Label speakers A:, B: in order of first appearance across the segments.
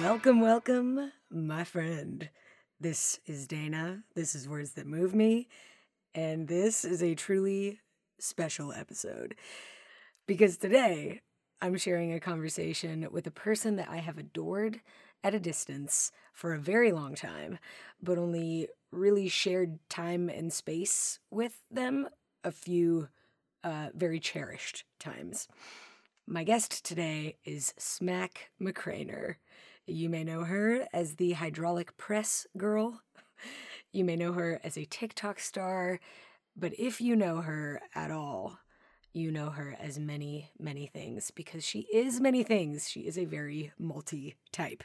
A: Welcome, welcome, my friend. This is Dana. This is Words That Move Me. And this is a truly special episode because today I'm sharing a conversation with a person that I have adored at a distance for a very long time, but only really shared time and space with them a few uh, very cherished times. My guest today is Smack McCreanor. You may know her as the hydraulic press girl. You may know her as a TikTok star, but if you know her at all, you know her as many, many things because she is many things. She is a very multi type.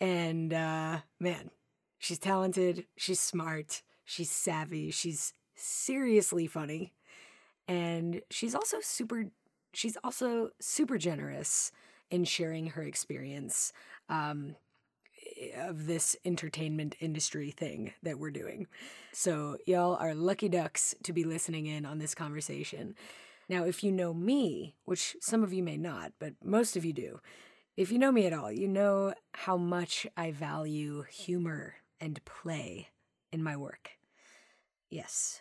A: And uh, man, she's talented, she's smart, she's savvy, she's seriously funny. And she's also super she's also super generous in sharing her experience um, of this entertainment industry thing that we're doing. So, y'all are lucky ducks to be listening in on this conversation. Now, if you know me, which some of you may not, but most of you do, if you know me at all, you know how much I value humor and play in my work. Yes,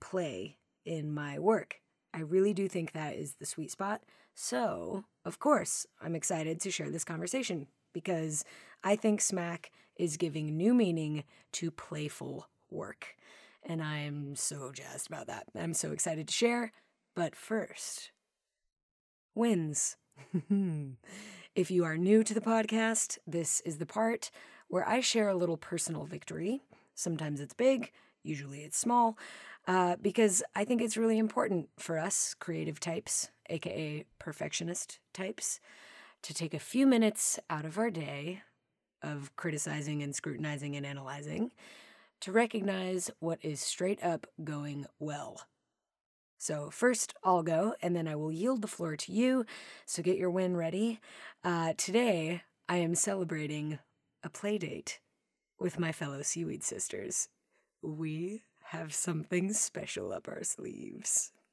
A: play in my work. I really do think that is the sweet spot. So, of course, I'm excited to share this conversation because I think Smack is giving new meaning to playful work. And I'm so jazzed about that. I'm so excited to share. But first, wins. if you are new to the podcast, this is the part where I share a little personal victory. Sometimes it's big, usually it's small, uh, because I think it's really important for us creative types, aka perfectionist types, to take a few minutes out of our day of criticizing and scrutinizing and analyzing to recognize what is straight up going well. So, first I'll go, and then I will yield the floor to you. So, get your win ready. Uh, today, I am celebrating a play date with my fellow seaweed sisters. We have something special up our sleeves.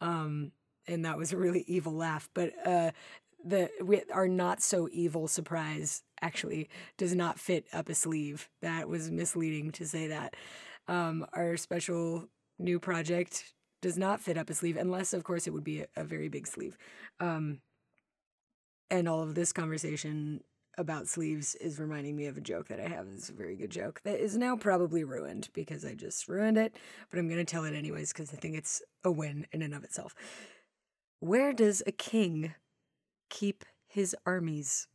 A: um, and that was a really evil laugh, but uh, the we, our not so evil surprise actually does not fit up a sleeve. That was misleading to say that. Um, our special new project does not fit up a sleeve, unless, of course, it would be a, a very big sleeve. Um, and all of this conversation about sleeves is reminding me of a joke that I have. It's a very good joke that is now probably ruined because I just ruined it, but I'm going to tell it anyways because I think it's a win in and of itself. Where does a king keep his armies?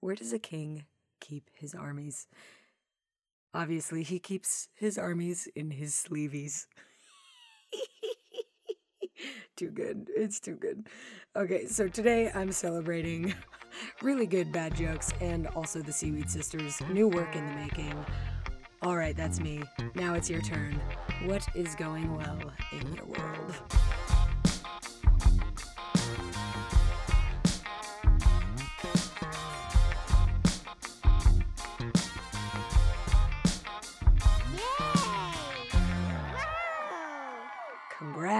A: Where does a king keep his armies? Obviously, he keeps his armies in his sleeveys. too good. It's too good. Okay, so today I'm celebrating really good bad jokes and also the Seaweed Sisters' new work in the making. All right, that's me. Now it's your turn. What is going well in your world?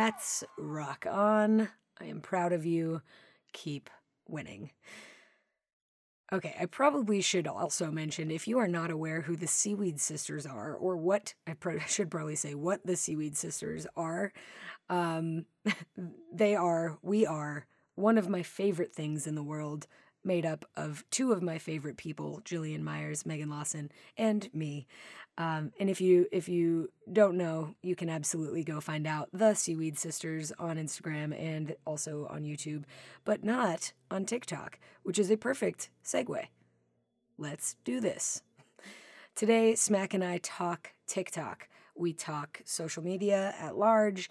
A: Congrats, rock on. I am proud of you. Keep winning. Okay, I probably should also mention if you are not aware who the Seaweed Sisters are, or what I pro- should probably say what the Seaweed Sisters are, um, they are, we are, one of my favorite things in the world, made up of two of my favorite people, Jillian Meyers, Megan Lawson, and me. Um, and if you if you don't know, you can absolutely go find out the Seaweed Sisters on Instagram and also on YouTube, but not on TikTok, which is a perfect segue. Let's do this. Today, Smack and I talk TikTok. We talk social media at large.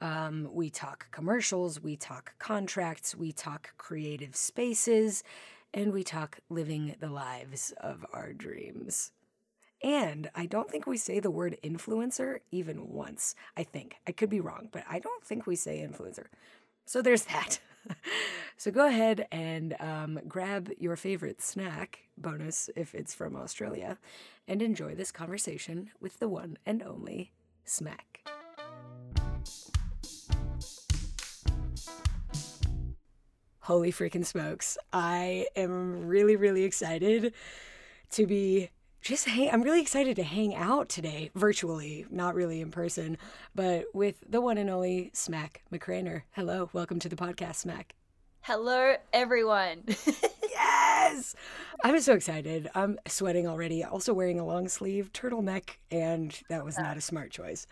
A: Um, we talk commercials. We talk contracts. We talk creative spaces. and we talk living the lives of our dreams. And I don't think we say the word influencer even once. I think. I could be wrong, but I don't think we say influencer. So there's that. so go ahead and um, grab your favorite snack, bonus if it's from Australia, and enjoy this conversation with the one and only Smack. Holy freaking smokes. I am really, really excited to be just hang I'm really excited to hang out today, virtually, not really in person, but with the one and only Smack McCreanor. Hello, welcome to the podcast, Smack.
B: Hello, everyone.
A: yes! I'm so excited. I'm sweating already. Also wearing a long sleeve turtleneck, and that was not a smart choice.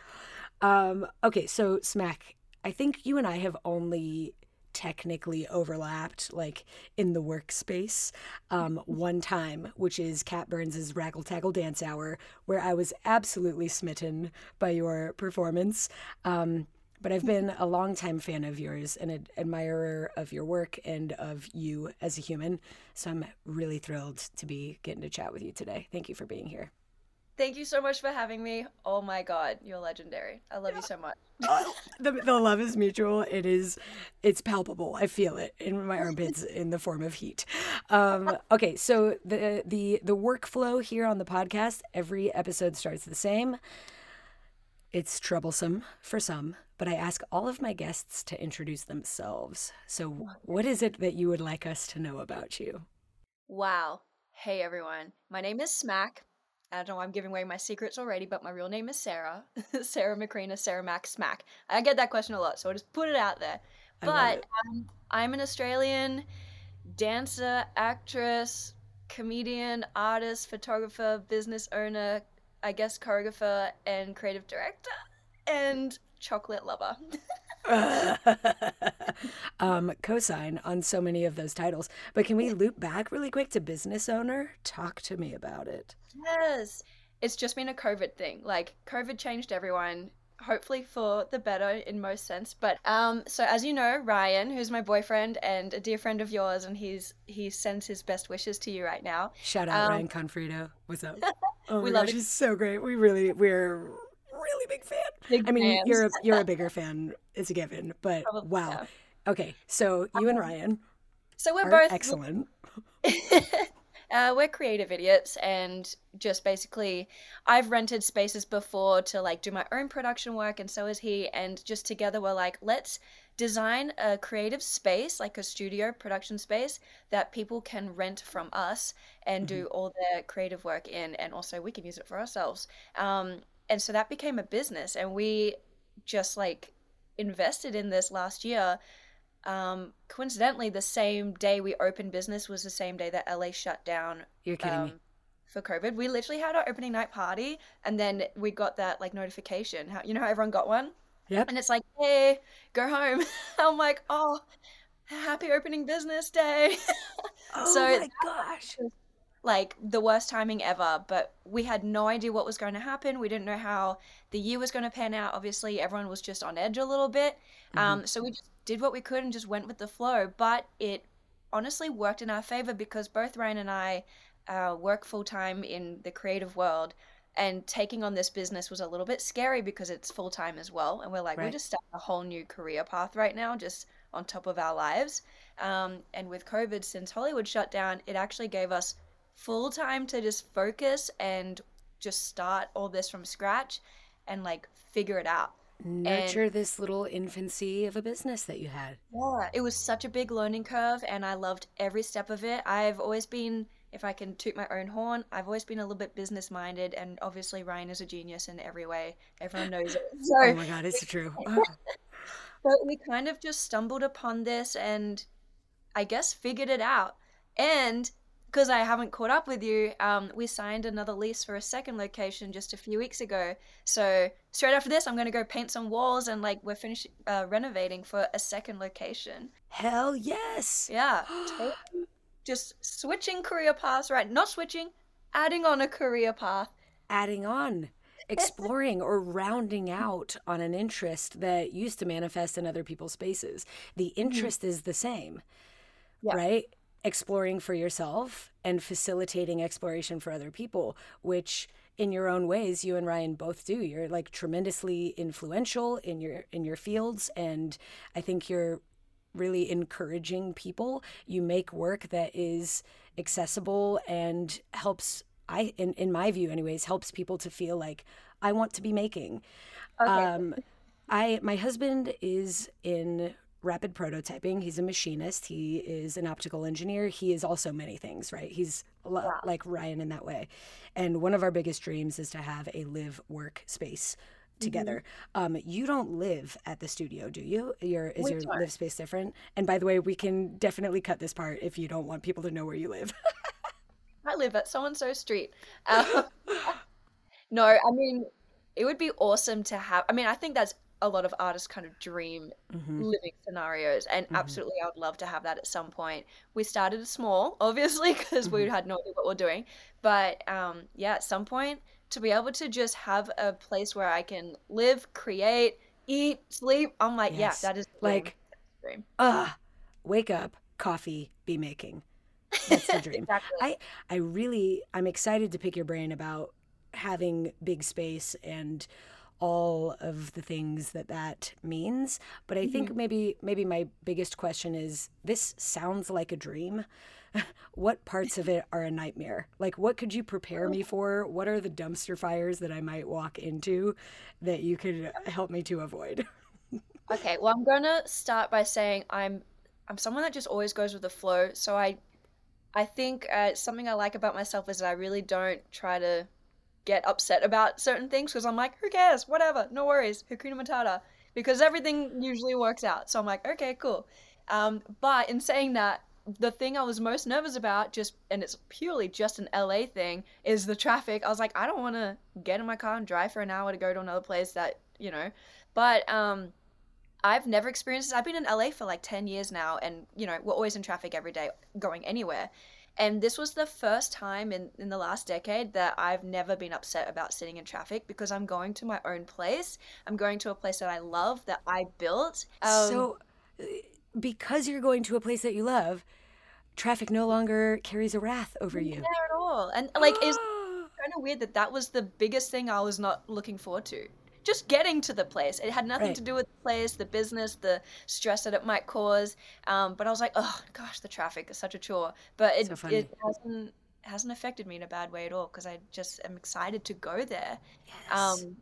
A: Um, okay, so Smack, I think you and I have only technically overlapped like in the workspace. Um, one time which is Kat Burns's raggle taggle dance hour where i was absolutely smitten by your performance. Um, but i've been a longtime fan of yours and an admirer of your work and of you as a human. So i'm really thrilled to be getting to chat with you today. Thank you for being here
B: Thank you so much for having me. Oh my god, you're legendary. I love yeah. you so much.
A: the, the love is mutual. It is, it's palpable. I feel it in my armpits in the form of heat. Um, okay, so the the the workflow here on the podcast, every episode starts the same. It's troublesome for some, but I ask all of my guests to introduce themselves. So, what is it that you would like us to know about you?
B: Wow. Hey everyone. My name is Smack. I don't know why I'm giving away my secrets already, but my real name is Sarah. Sarah McCreanor, Sarah Mac Smack. I get that question a lot, so I'll just put it out there. But um, I'm an Australian dancer, actress, comedian, artist, photographer, business owner, I guess choreographer, and creative director, and chocolate lover.
A: um, cosign on so many of those titles. But can we loop back really quick to business owner? Talk to me about it.
B: Yes. It's just been a COVID thing. Like, COVID changed everyone hopefully for the better in most sense. But um, so as you know, Ryan, who's my boyfriend and a dear friend of yours, and he's he sends his best wishes to you right now.
A: Shout out um, Ryan Conferido. What's up? Oh we love gosh, he's so great. We really we're really big fan. Big I mean, fans. you're a, you're a bigger fan. It's a given, but Probably wow. Okay, so you and um, Ryan.
B: So we're both
A: excellent.
B: uh, we're creative idiots, and just basically, I've rented spaces before to like do my own production work, and so is he. And just together, we're like, let's design a creative space, like a studio production space that people can rent from us and mm-hmm. do all their creative work in, and also we can use it for ourselves. Um, and so that became a business and we just like invested in this last year um, coincidentally the same day we opened business was the same day that la shut down
A: you're kidding um, me
B: for covid. We literally had our opening night party and then we got that like notification. How you know how everyone got one?
A: Yep.
B: And it's like hey go home. I'm like oh happy opening business day.
A: Oh so my gosh.
B: like the worst timing ever but we had no idea what was going to happen. We didn't know how the year was going to pan out. Obviously everyone was just on edge a little bit. Mm-hmm. um, so we just did what we could and just went with the flow but it honestly worked in our favor because both ryan and i uh, work full-time in the creative world and taking on this business was a little bit scary because it's full-time as well and we're like right. we're just starting a whole new career path right now just on top of our lives um, and with covid since hollywood shut down it actually gave us full time to just focus and just start all this from scratch and like figure it out.
A: Nurture and, this little infancy of a business that you had.
B: Yeah, it was such a big learning curve and I loved every step of it. I've always been if I can toot my own horn, I've always been a little bit business minded, and obviously Ryan is a genius in every way. Everyone knows it.
A: So, oh my god, it's true.
B: but we kind of just stumbled upon this, and I guess figured it out. And because I haven't caught up with you, um, we signed another lease for a second location just a few weeks ago. So straight after this, I'm going to go paint some walls and like we're finished uh, renovating for a second location.
A: Hell yes!
B: Yeah, totally. just switching career paths, right? Not switching, adding on a career path.
A: Adding on. Exploring or rounding out on an interest that used to manifest in other people's spaces. The mm-hmm. interest mm-hmm. is the same, yeah. right? Exploring for yourself and facilitating exploration for other people, which in your own ways you and Ryan both do. You're like tremendously influential in your in your fields and I think you're really encouraging people. You make work that is accessible and helps I in in my view anyways helps people to feel like I want to be making. Okay. Um I my husband is in rapid prototyping. He's a machinist. He is an optical engineer. He is also many things, right? He's wow. like Ryan in that way. And one of our biggest dreams is to have a live work space together. Mm-hmm. Um, you don't live at the studio, do you? Your is Which your part? live space different? And by the way, we can definitely cut this part if you don't want people to know where you live.
B: I live at so and so street. Um, no, I mean it would be awesome to have. I mean, I think that's a lot of artists kind of dream mm-hmm. living scenarios and mm-hmm. absolutely i would love to have that at some point we started small obviously because mm-hmm. we had no idea what we're doing but um, yeah at some point to be able to just have a place where i can live create eat sleep i'm like yes. yeah that is
A: like dream ah uh, wake up coffee be making that's the dream exactly. i i really i'm excited to pick your brain about having big space and all of the things that that means. But i think mm-hmm. maybe maybe my biggest question is this sounds like a dream. What parts of it are a nightmare? Like what could you prepare me for? What are the dumpster fires that i might walk into that you could help me to avoid?
B: Okay well i'm gonna start by saying i'm i'm someone that just always goes with the flow. So i i think uh, something i like about myself is that i really don't try to get upset about certain things because I'm like, who cares? Whatever, no worries. Hakuna Matata. Because everything usually works out. So I'm like, okay, cool. Um, but in saying that, the thing I was most nervous about, just and it's purely just an LA thing, is the traffic. I was like, I don't want to get in my car and drive for an hour to go to another place that you know. But um, I've never experienced this. I've been in LA for like ten years now, and you know we're always in traffic every day, going anywhere. And this was the first time in, in the last decade that I've never been upset about sitting in traffic because I'm going to my own place. I'm going to a place that I love, that I built.
A: Um, so, uh, because you're going to a place that you love, traffic no longer carries a wrath over you.
B: Not at all. And like, it's kind of weird that that was the biggest thing I was not looking forward to just getting to the place. It had nothing right. to do with the place, the business, the stress that it might cause. Um, but I was like, oh gosh, the traffic is such a chore. But it so it hasn't hasn't affected me in a bad way at all because I just am excited to go there. Yes. Um,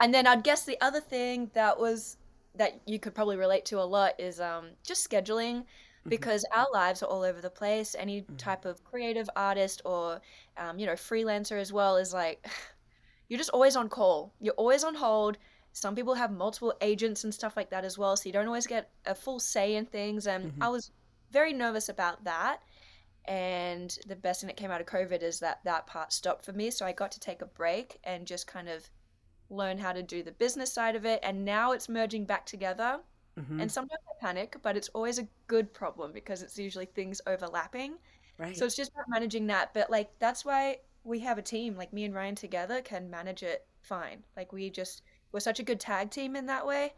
B: and then I'd guess the other thing that was that you could probably relate to a lot is um, just scheduling mm-hmm. because our lives are all over the place. Any mm-hmm. type of creative artist or um, you know freelancer as well is like you're just always on call. You're always on hold. Some people have multiple agents and stuff like that as well, so you don't always get a full say in things. And mm-hmm. I was very nervous about that. And the best thing that came out of COVID is that that part stopped for me. So I got to take a break and just kind of learn how to do the business side of it. And now it's merging back together. Mm-hmm. And sometimes I panic, but it's always a good problem because it's usually things overlapping. Right. So it's just about managing that. But like that's why we have a team like me and Ryan together can manage it fine. Like we just we're such a good tag team in that way.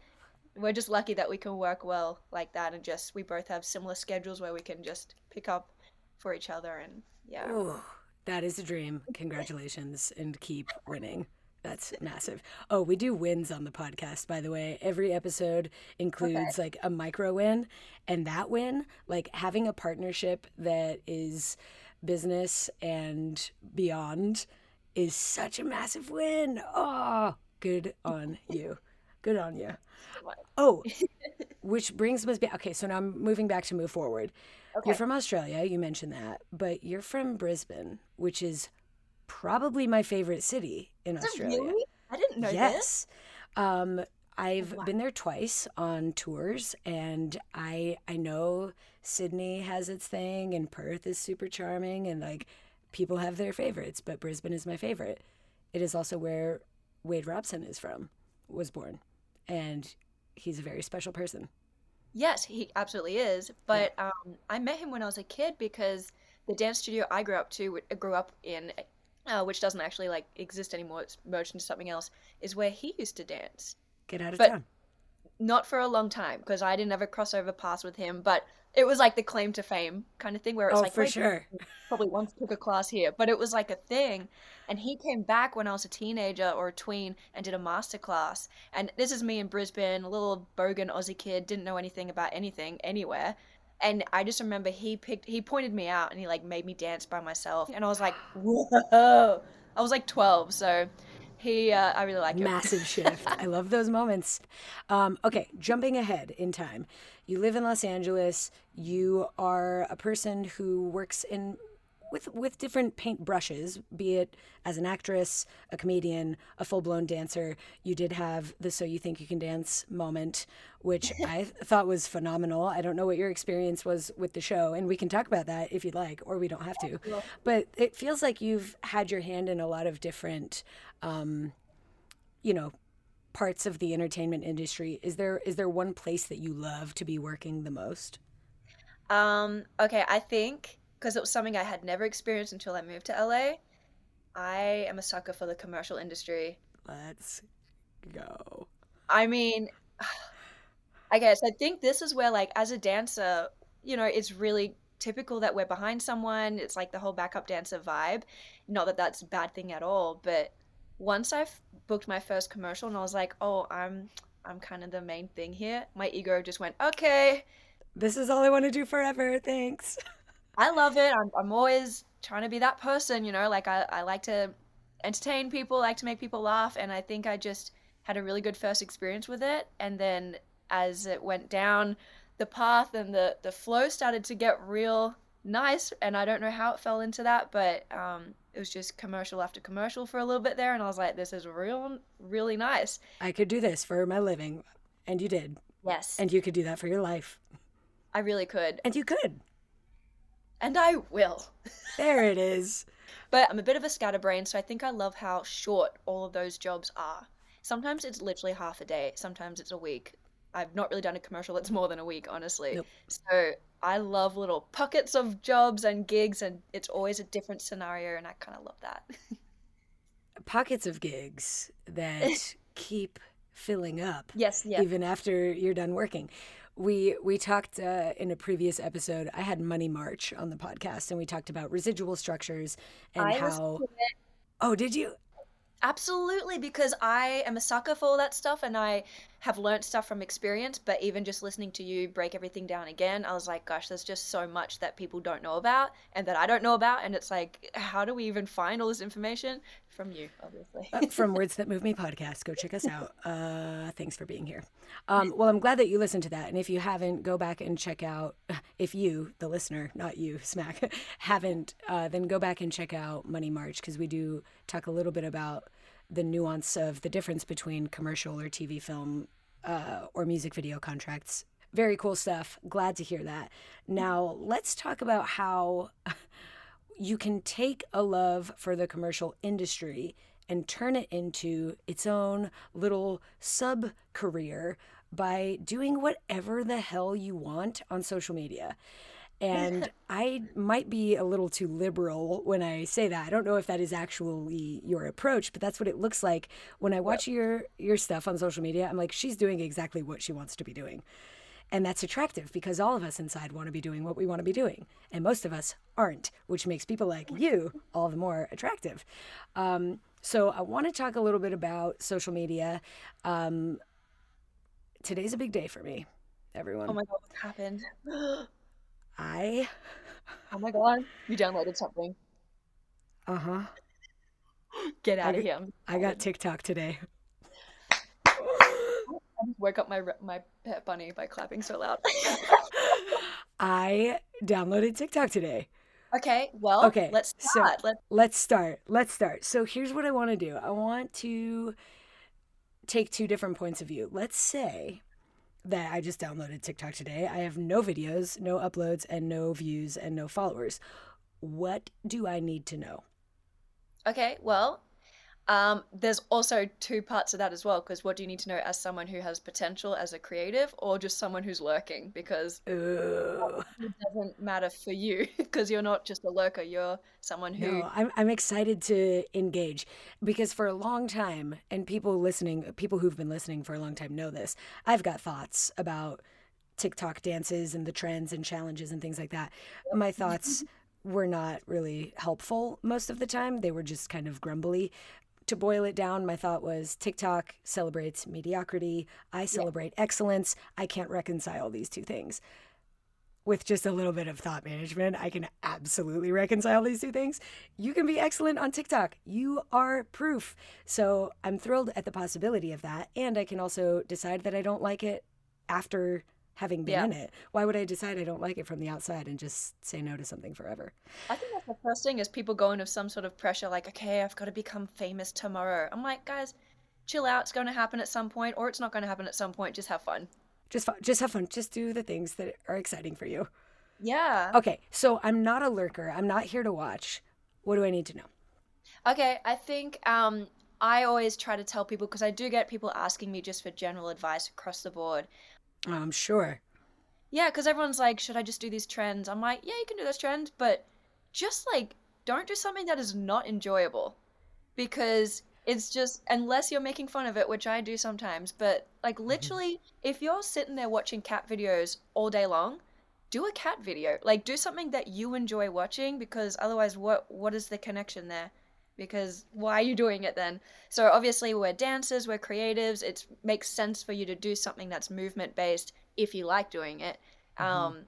B: We're just lucky that we can work well like that and just we both have similar schedules where we can just pick up for each other and yeah.
A: Ooh, that is a dream. Congratulations and keep winning. That's massive. Oh, we do wins on the podcast, by the way. Every episode includes okay. like a micro win. And that win, like having a partnership that is business and beyond is such a massive win. Oh, good on you. Good on you. Oh, which brings us back. Okay, so now I'm moving back to move forward. Okay. You're from Australia, you mentioned that, but you're from Brisbane, which is probably my favorite city in Australia.
B: Really? I didn't know yes. this.
A: Um, I've wow. been there twice on tours, and I I know Sydney has its thing, and Perth is super charming, and like people have their favorites, but Brisbane is my favorite. It is also where Wade Robson is from, was born, and he's a very special person.
B: Yes, he absolutely is. But yeah. um, I met him when I was a kid because the dance studio I grew up to, grew up in, uh, which doesn't actually like exist anymore. It's merged into something else. Is where he used to dance.
A: Get out of but, town.
B: not for a long time because I didn't ever cross over paths with him, but it was like the claim to fame kind of thing where it's
A: oh,
B: like
A: for sure.
B: probably once took a class here, but it was like a thing. And he came back when I was a teenager or a tween and did a master class. And this is me in Brisbane, a little bogan Aussie kid, didn't know anything about anything anywhere. And I just remember he picked, he pointed me out and he like made me dance by myself. And I was like, whoa. I was like 12, so he, uh, I really like him.
A: Massive shift. I love those moments. Um, okay, jumping ahead in time. You live in Los Angeles. You are a person who works in with with different paint brushes, be it as an actress, a comedian, a full blown dancer. You did have the "So You Think You Can Dance" moment, which I thought was phenomenal. I don't know what your experience was with the show, and we can talk about that if you'd like, or we don't have to. But it feels like you've had your hand in a lot of different, um, you know, parts of the entertainment industry. Is there is there one place that you love to be working the most?
B: Um, okay, I think because it was something I had never experienced until I moved to LA. I am a sucker for the commercial industry.
A: Let's go.
B: I mean, I guess I think this is where, like, as a dancer, you know, it's really typical that we're behind someone. It's like the whole backup dancer vibe. Not that that's a bad thing at all, but once I've booked my first commercial and I was like, oh, I'm I'm kind of the main thing here. My ego just went, okay,
A: This is all I want to do forever. Thanks.
B: I love it. I'm, I'm always trying to be that person, you know, like I, I like to entertain people, like to make people laugh. And I think I just had a really good first experience with it. And then as it went down the path and the, the flow started to get real nice. And I don't know how it fell into that, but um, it was just commercial after commercial for a little bit there. And I was like, this is real, really nice.
A: I could do this for my living. And you did.
B: Yes,
A: And you could do that for your life.
B: I really could.
A: And you could.
B: And I will.
A: There it is.
B: But I'm a bit of a scatterbrain, so I think I love how short all of those jobs are. Sometimes it's literally half a day, sometimes it's a week. I've not really done a commercial that's more than a week, honestly.
A: Nope.
B: So I love little pockets of jobs and gigs, and it's always a different scenario, and I kind of love that.
A: Pockets of gigs that keep filling up.
B: yes, yeah.
A: even after you're done working. We we talked uh, in a previous episode. I had Money March on the podcast, and we talked about residual structures and
B: I
A: how.
B: listened to it
A: Oh, did you?
B: Absolutely, because I am a sucker for all that stuff and I have learned stuff from experience. But even just listening to you break everything down again, I was like, gosh, there's just so much that people don't know about and that I don't know about. And it's like, how do we even find all this information? From you, obviously.
A: Uh, From Words That Move Me podcast. Go check us out. Uh, thanks for being here. Um, well, I'm glad that you listened to that. And if you haven't, go back and check out. If you, the listener, not you, Smack, haven't, uh, then go back and check out Money March because we do talk a little bit about the nuance of the difference between commercial or TV film uh, or music video contracts. Very cool stuff. Glad to hear that. Now, let's talk about how you can take a love for the commercial industry and turn it into its own little sub career by doing whatever the hell you want on social media. And I might be a little too liberal when I say that. I don't know if that is actually your approach, but that's what it looks like when I watch your your stuff on social media. I'm like, she's doing exactly what she wants to be doing. And that's attractive because all of us inside want to be doing what we want to be doing. And most of us aren't, which makes people like you all the more attractive. Um, so I want to talk a little bit about social media. Um, today's a big day for me, everyone.
B: oh my god, what happened?
A: I,
B: Oh my god, you downloaded something.
A: uh huh,
B: Get out
A: I
B: of here.
A: I got TikTok today.
B: I woke up my my pet bunny by clapping so loud.
A: I downloaded TikTok today.
B: okay, well,
A: Okay,
B: let's
A: so-
B: start. Let's
A: Let's start. Let's start. So here's what I want to do. I want to take two different points of view. Let's say that I just downloaded TikTok today. I have no videos, no uploads, and no views and no followers. What do I need to know?
B: Okay, well, Um, there's also two parts of that as well, because what do you need to know as someone who has potential as a creative or just someone who's lurking? Because
A: Ooh.
B: it doesn't matter for you, because you're not just a lurker, you're someone who.
A: No, I'm, I'm excited to engage because for a long time, and people listening, people who've been listening for a long time know this, I've got thoughts about TikTok dances and the trends and challenges and things like that. My thoughts were not really helpful most of the time, they were just kind of grumbly. To boil it down, my thought was TikTok celebrates mediocrity. I celebrate excellence. I can't reconcile these two things with just a little bit of thought management, I can absolutely reconcile these two things. You can be excellent on TikTok. You are proof. So I'm thrilled at the possibility of that. And I can also decide that I don't like it after having been
B: Yeah.
A: in it. Why would I decide I don't like it from the outside and just say no to something forever?
B: I think that's the first thing is people go into some sort of pressure, like, okay, I've got to become famous tomorrow. I'm like, guys, chill out. It's going to happen at some point, or it's not going to happen at some point. Just have fun.
A: Just fun, just have fun. Just do the things that are exciting for you.
B: Yeah.
A: Okay, so I'm not a lurker. I'm not here to watch. What do I need to know?
B: Okay, I think um, I always try to tell people because I do get people asking me just for general advice across the board.
A: I'm sure.
B: Yeah, because everyone's like, should I just do these trends? I'm like, yeah, you can do those trends, but just like, don't do something that is not enjoyable. Because it's just, unless you're making fun of it, which I do sometimes, but like, mm-hmm. literally, if you're sitting there watching cat videos all day long, do a cat video. Like, do something that you enjoy watching, because otherwise, what what is the connection there? Because why are you doing it then? So obviously, we're dancers, we're creatives. It makes sense for you to do something that's movement based if you like doing it. Um,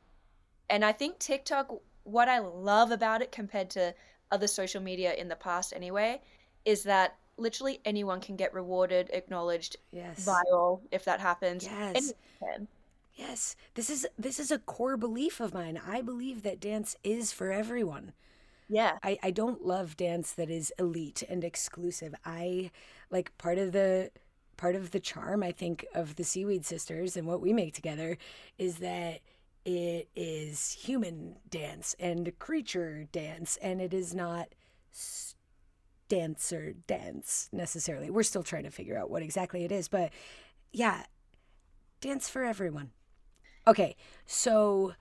B: and I think TikTok, what I love about it compared to other social media in the past anyway, is that literally anyone can get rewarded, acknowledged,
A: Yes.
B: viral if that happens.
A: Yes. Yes, this is this is a core belief of mine. I believe that dance is for everyone.
B: Yeah.
A: I, I don't love dance that is elite and exclusive. I like part of the part of the charm I think of the Seaweed Sisters and what we make together is that it is human dance and creature dance and it is not dancer dance necessarily. We're still trying to figure out what exactly it is, but yeah, dance for everyone. Okay, so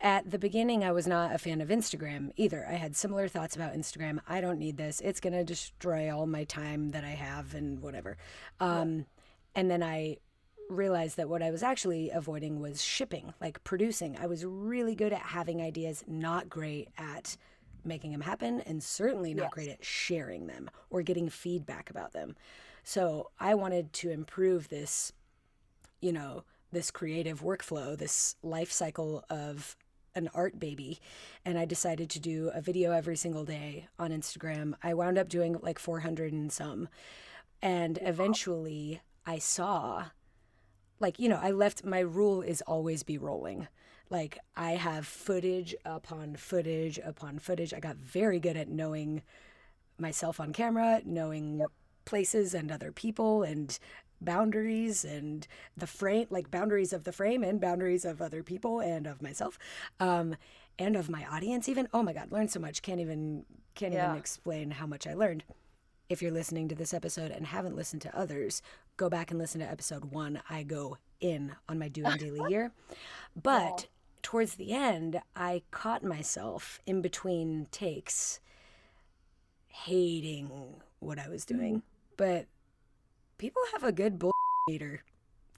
A: at the beginning, I was not a fan of Instagram either. I had similar thoughts about Instagram. I don't need this. It's going to destroy all my time that I have and whatever. Um, and then I realized that what I was actually avoiding was shipping, like producing. I was really good at having ideas, not great at making them happen, and certainly not great at sharing them or getting feedback about them. So I wanted to improve this you know, this creative workflow, this life cycle of an art baby. And I decided to do a video every single day on Instagram. I wound up doing like 400 and some. And eventually I saw, like, you know, I left my rule is always be rolling. Like, I have footage upon footage upon footage. I got very good at knowing myself on camera, knowing places and other people and boundaries and the frame like boundaries of the frame and boundaries of other people and of myself um and of my audience even. Oh my god learned so much. Can't even can't
B: Yeah.
A: even explain how much i learned. If you're listening to this episode and haven't listened to others go back and listen to episode one. I go in on my doing daily year. But towards the end i caught myself in between takes hating what i was doing. But people have a good bull meter.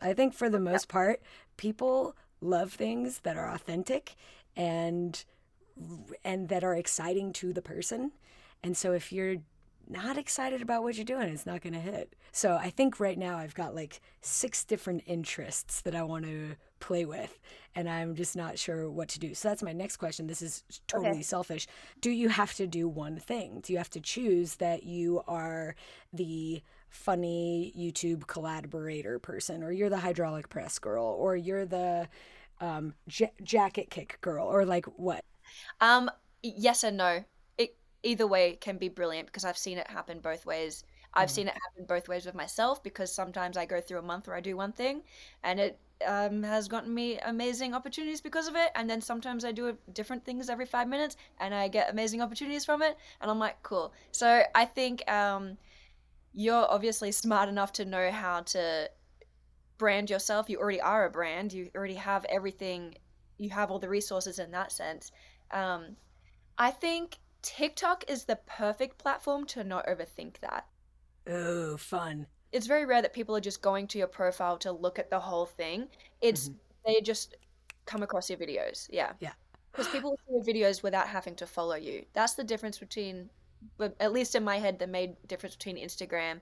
A: I think for the most part, people love things that are authentic and and that are exciting to the person. And so if you're not excited about what you're doing, it's not going to hit. So I think right now I've got like six different interests that I want to play with, and I'm just not sure what to do. So that's my next question. This is totally
B: Okay.
A: selfish. Do you have to do one thing? Do you have to choose that you are the funny YouTube collaborator person, or you're the hydraulic press girl, or you're the um, ja- jacket kick girl, or like what?
B: Um, yes and no. It either way can be brilliant because I've seen it happen both ways. I've seen it happen both ways with myself because sometimes I go through a month where I do one thing and it um, has gotten me amazing opportunities because of it. And then sometimes I do different things every five minutes and I get amazing opportunities from it. And I'm like, cool. So I think um, you're obviously smart enough to know how to brand yourself. You already are a brand, you already have everything, you have all the resources in that sense. Um, I think TikTok is the perfect platform to not overthink that.
A: Oh, fun.
B: It's very rare that people are just going to your profile to look at the whole thing. It's
A: Mhm.
B: they just come across your videos. Yeah.
A: Yeah.
B: Because people see your videos without having to follow you. That's the difference between, but at least in my head, the main difference between Instagram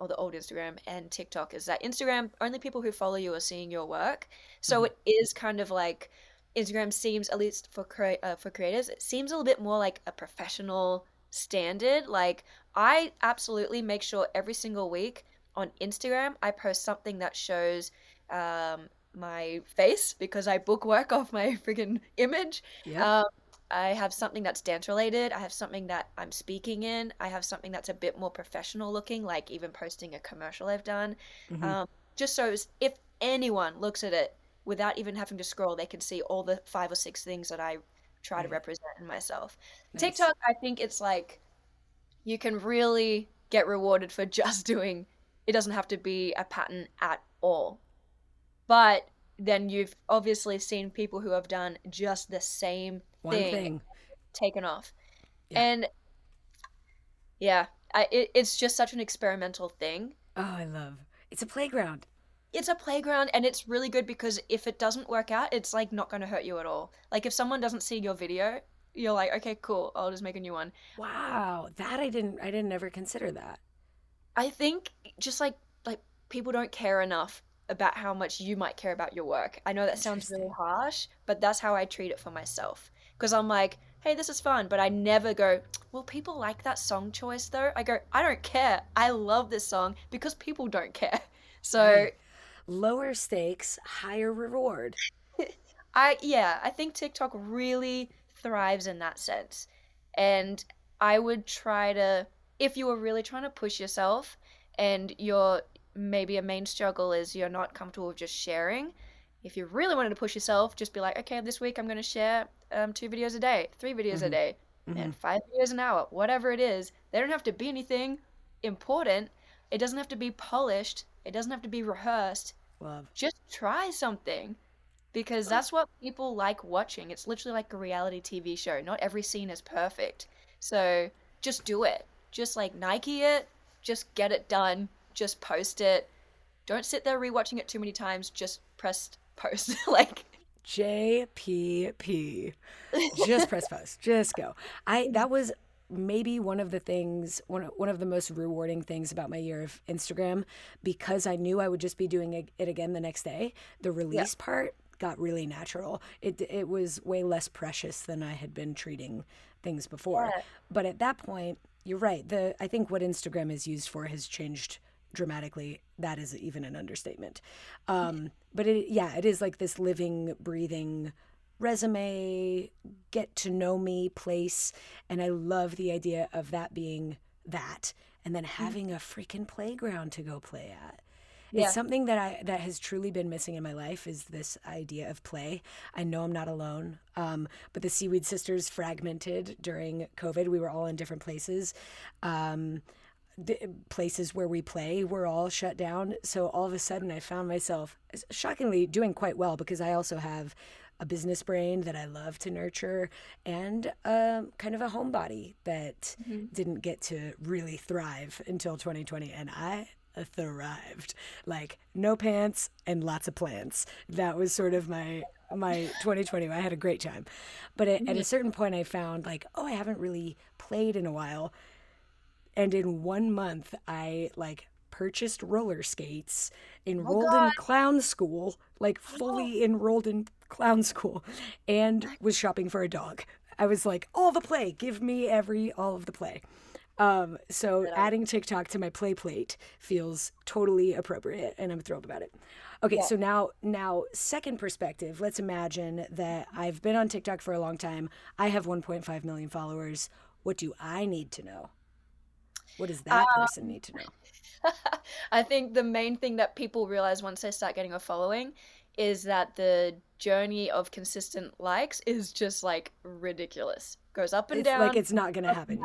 B: or the old Instagram and TikTok is that Instagram, only people who follow you are seeing your work. So
A: Mhm.
B: it is kind of like Instagram seems, at least for crea- uh, for creators, it seems a little bit more like a professional standard. Like I absolutely make sure every single week on Instagram I post something that shows um, my face because I book work off my freaking image.
A: Yeah.
B: Um, I have something that's dance related. I have something that I'm speaking in. I have something that's a bit more professional looking, like even posting a commercial I've done.
A: Mhm.
B: Um, just so if anyone looks at it without even having to scroll, they can see all the five or six things that I try to represent in myself.
A: Nice.
B: TikTok, I think it's like you can really get rewarded for just doing it doesn't have to be a pattern at all. But then you've obviously seen people who have done just the same
A: One
B: thing,
A: thing.
B: taken off.
A: Yeah.
B: And yeah, I, it, it's just such an experimental thing.
A: Oh, I love. It's a playground.
B: It's a playground and it's really good because if it doesn't work out, it's like not going to hurt you at all. Like if someone doesn't see your video, you're like, okay, cool, I'll just make a new one.
A: Wow, that I didn't. I didn't ever consider that.
B: I think just like like people don't care enough about how much you might care about your work. I know that sounds really harsh, but that's how I treat it for myself. Because I'm like, hey, this is fun, but I never go, well, people like that song choice though. I go, I don't care. I love this song because people don't care. So
A: Right. Lower stakes, higher reward.
B: I yeah, I think TikTok really thrives in that sense. And I would try to if you were really trying to push yourself and your maybe a main struggle is you're not comfortable with just sharing. If you really wanted to push yourself, just be like, okay, this week I'm going to share um, two videos a day, three videos a
A: Mhm.
B: day,
A: Mhm.
B: and five videos an hour, whatever it is. They don't have to be anything important. It doesn't have to be polished. It doesn't have to be rehearsed
A: Love.
B: just try something because that's what people like watching. It's literally like a reality TV show. Not every scene is perfect. So just do it. Just like Nike it, just get it done, just post it. Don't sit there rewatching it too many times, just press post. like
A: JPP. Just press post. Just go. I that was maybe one of the things one one of the most rewarding things about my year of Instagram because I knew I would just be doing it again the next day. The release part got really natural. It it was way less precious than I had been treating things before.
B: Yeah.
A: But at that point, you're right. The I think what Instagram is used for has changed dramatically. That is even an understatement. Um, but it, yeah, it is like this living, breathing resume, get to know me place. And I love the idea of that being that and then having a freaking playground to go play at.
B: Yeah.
A: It's something that I that has truly been missing in my life is this idea of play. I know I'm not alone, um, but the Seaweed Sisters fragmented during COVID. We were all in different places. Um, places where we play were all shut down. So all of a sudden, I found myself shockingly doing quite well because I also have a business brain that I love to nurture and um, kind of a homebody that didn't get to really thrive until 2020. And I thrived. Like no pants and lots of plants. That was sort of my my 2020 i had a great time. But at, at a certain point i found like oh i haven't really played in a while and in one month i like purchased roller skates enrolled in clown school like fully enrolled in clown school and was shopping for a dog i was like all the play give me every all of the play um, so adding TikTok to my play plate feels totally appropriate, and I'm thrilled about it. Okay, so now now second perspective. Let's imagine that I've been on TikTok for a long time. I have 1.5 million followers. What do I need to know? What does that um, person need to know?
B: I think the main thing that people realize once they start getting a following is that the journey of consistent likes is just like ridiculous. Goes up and
A: it's
B: down.
A: Like it's not going to happen.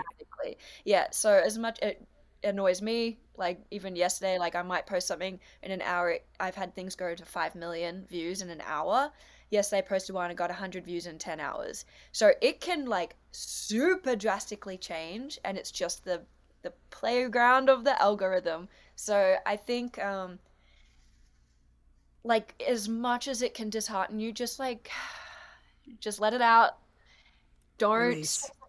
B: Yeah. So as much it annoys me, like even yesterday, like I might post something in an hour. I've had things go to five million views in an hour. Yesterday, I posted one and got 100 views in 10 hours. So it can like super drastically change, and it's just the the playground of the algorithm. So I think um, like as much as it can dishearten you, just like just let it out. Don't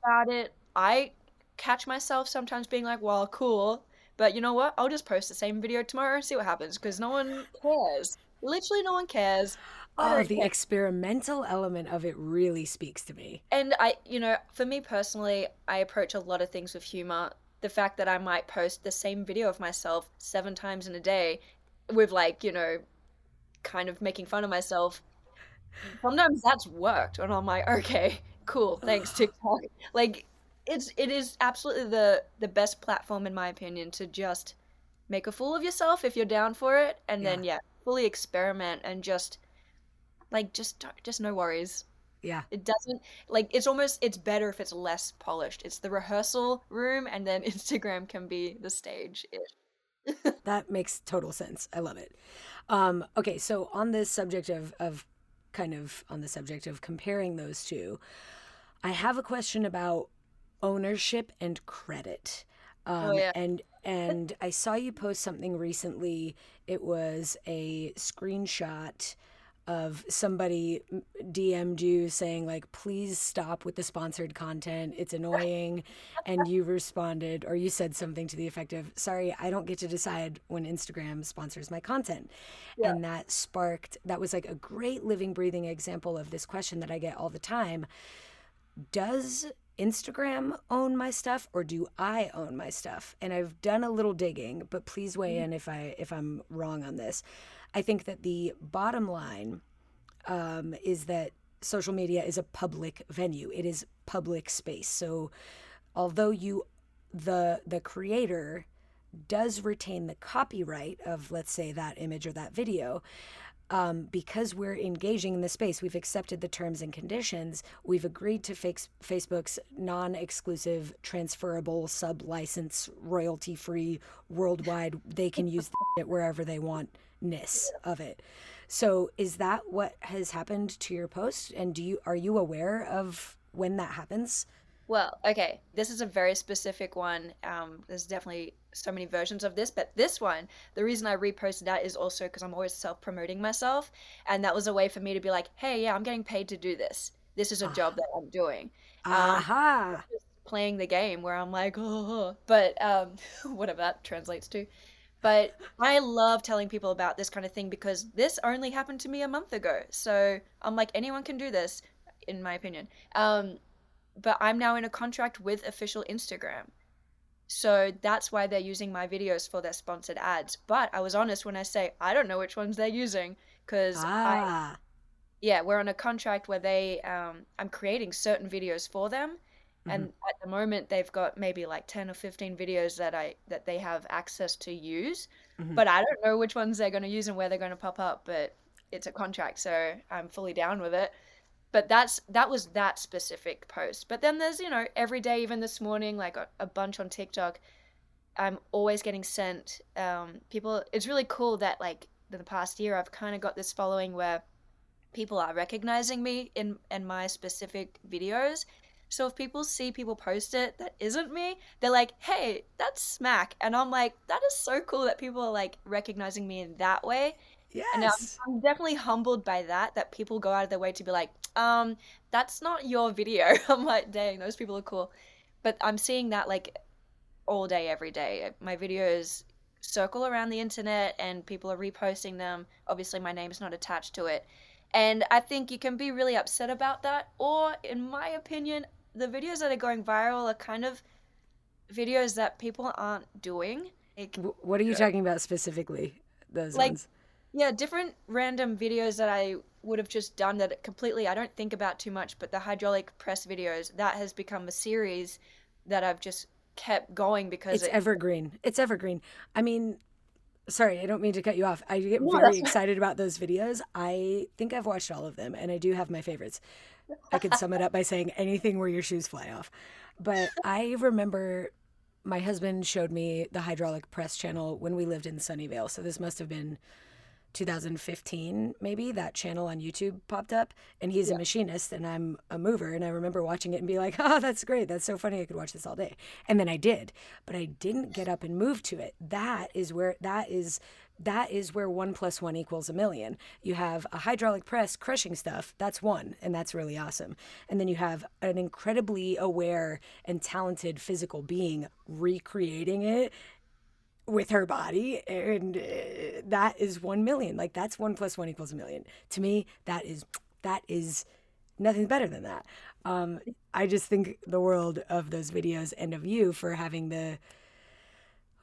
B: about it. I catch myself sometimes being like, "Well, cool," but you know what? I'll just post the same video tomorrow and see what happens because no one cares. Literally, no one cares.
A: Oh, the experimental element of it really speaks to me.
B: And I, you know, for me personally, I approach a lot of things with humor. The fact that I might post the same video of myself seven times in a day with like, you know, kind of making fun of myself. Sometimes that's worked, and I'm like, okay, cool, thanks TikTok. Like, it's it is absolutely the the best platform in my opinion to just make a fool of yourself if you're down for it, and yeah. then yeah, fully experiment and just like just just no worries.
A: Yeah.
B: It doesn't like it's almost it's better if it's less polished. It's the rehearsal room and then Instagram can be the stage.
A: that makes total sense. I love it. Um, okay, so on this subject of of kind of on the subject of comparing those two, I have a question about ownership and credit.
B: Oh, um, oh, yeah.
A: and and I saw you post something recently. It was a screenshot of somebody DM'd you saying like please stop with the sponsored content. It's annoying. And you responded or you said something to the effect of sorry I don't get to decide when Instagram sponsors my content. Yeah. and that sparked that was like a great living breathing example of this question that I get all the time. Does Instagram own my stuff or do I own my stuff? And I've done a little digging but please weigh mm-hmm. in if I if I'm wrong on this I think that the bottom line um, is that social media is a public venue. It is public space. So although you the the creator does retain the copyright of let's say that image or that video um, because we're engaging in the space, we've accepted the terms and conditions. We've agreed to fix Facebook's non exclusive, transferable, sub license, royalty free, worldwide. They can use it wherever they want ness of it. So is that what has happened to your post? And do you are you aware of when that happens?
B: Well, okay, this is a very specific one. Um, there's definitely so many versions of this, but this one, the reason I reposted that is also because I'm always self promoting myself. And that was a way for me to be like, hey, yeah, I'm getting paid to do this. This is a job that I'm doing.
A: Um, Aha. Um,
B: playing the game where I'm like, oh, but um, whatever that translates to. But I love telling people about this kind of thing because this only happened to me a month ago. So I'm like, anyone can do this, in my opinion. Um, but I'm now in a contract with official Instagram. So that's why they're using my videos for their sponsored ads. But I was honest when I say I don't know which ones they're using because
A: ah.
B: I, yeah, we're on a contract where they, um, I'm creating certain videos for them Mm-hmm. And at the moment, they've got maybe like 10 or 15 videos that I that they have access to use. Mm-hmm. But I don't know which ones they're going to use and where they're going to pop up. But it's a contract, so I'm fully down with it. But that's that was that specific post. But then there's you know every day, even this morning, like a, a bunch on TikTok. I'm always getting sent um, people. It's really cool that like in the past year, I've kind of got this following where people are recognizing me in in my specific videos so if people see people post it that isn't me, they're like, hey, that's smack. And I'm like, that is so cool that people are like recognizing me in that way.
A: Yes.
B: And I'm, I'm definitely humbled by that, that people go out of their way to be like, um, that's not your video. I'm like, dang, those people are cool. But I'm seeing that like all day, every day. My videos circle around the internet and people are reposting them. Obviously, my name's not attached to it. And I think you can be really upset about that. Or, in my opinion, the videos that are going viral are kind of videos that people aren't doing.
A: Like, what are you talking about specifically? Those
B: like,
A: ones?
B: Yeah, different random videos that I would have just done that completely I don't think about too much, but the hydraulic press videos, that has become a series that I've just kept going because
A: it's
B: it,
A: evergreen. It's evergreen. I mean, sorry, I don't mean to cut you off. I get
B: No,
A: very excited about those videos. I think I've watched all of them, and I do have my favorites. I could sum it up by saying anything where your shoes fly off. But I remember my husband showed me the hydraulic press channel when we lived in Sunnyvale. So this must have been 2015 maybe that channel on youtube popped up and he's a machinist and i'm a mover and i remember watching it and be like oh that's great. That's so funny. I could watch this all day. And then i did but i didn't get up and move to it. That is where that is that is where one plus one equals a million. You have a hydraulic press crushing stuff that's one and that's really awesome. And then you have an incredibly aware and talented physical being recreating it with her body and uh, that is 1 million. Like that's 1 plus 1 equals a million. To me that is that is nothing better than that. Um i just think the world of those videos and of you for having the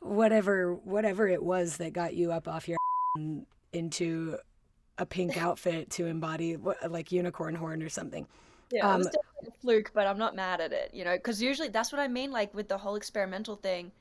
A: whatever whatever it was that got you up off your into a pink outfit to embody like unicorn horn or something.
B: Yeah, it was
A: Um,
B: definitely a fluke, but I'm not mad at it, you know, because usually that's what I mean, like with the whole experimental thing.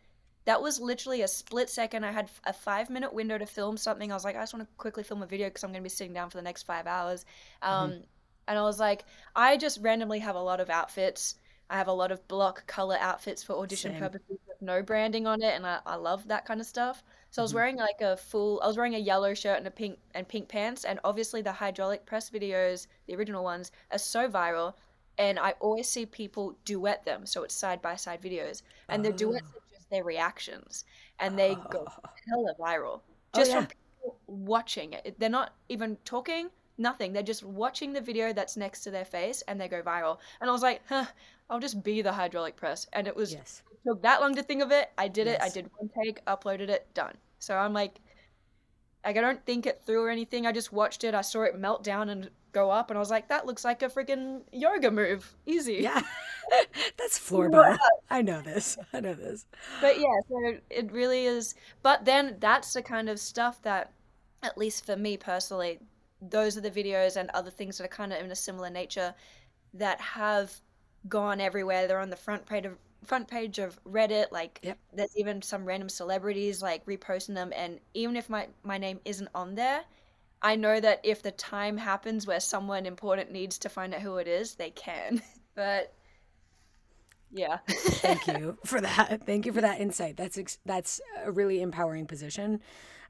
B: That was literally a split second. I had a five minute window to film something. I was like, I just want to quickly film a video because I'm going to be sitting down for the next five hours. Um, And I was like, I just randomly have a lot of outfits. I have a lot of block color outfits for audition
A: Same.
B: purposes with no branding on it, and I, I love that kind of stuff. So I was
A: Mhm.
B: wearing like a full, I was wearing a yellow shirt and a pink and pink pants, and obviously the hydraulic press videos, the original ones, are so viral, and I always see people duet them, so it's side by side videos, and the duets are just their reactions, and they go
A: Oh.
B: hella viral
A: Oh,
B: just
A: yeah.
B: from people watching it. They're not even talking, nothing. They're just watching the video that's next to their face, and they go viral. And I was like, huh, I'll just be the hydraulic press, and it was
A: yes
B: it took that long to think of it. I did it. I did one take, uploaded it, done. So I'm like, like I don't think it through or anything. I just watched it. I saw it melt down and go up, and I was like, that looks like a freaking yoga move. Easy.
A: yeah that's floorball i know this i know this
B: But yeah, so it really is. But then that's the kind of stuff that, at least for me personally, those are the videos and other things that are kind of in a similar nature that have gone everywhere. They're on the front page of front page of Reddit. Like
A: Yep.
B: there's even some random celebrities like reposting them. And even if my my name isn't on there, I know that if the time happens where someone important needs to find out who it is, they can. But yeah.
A: Thank you for that. Thank you for that insight. That's ex- that's a really empowering position.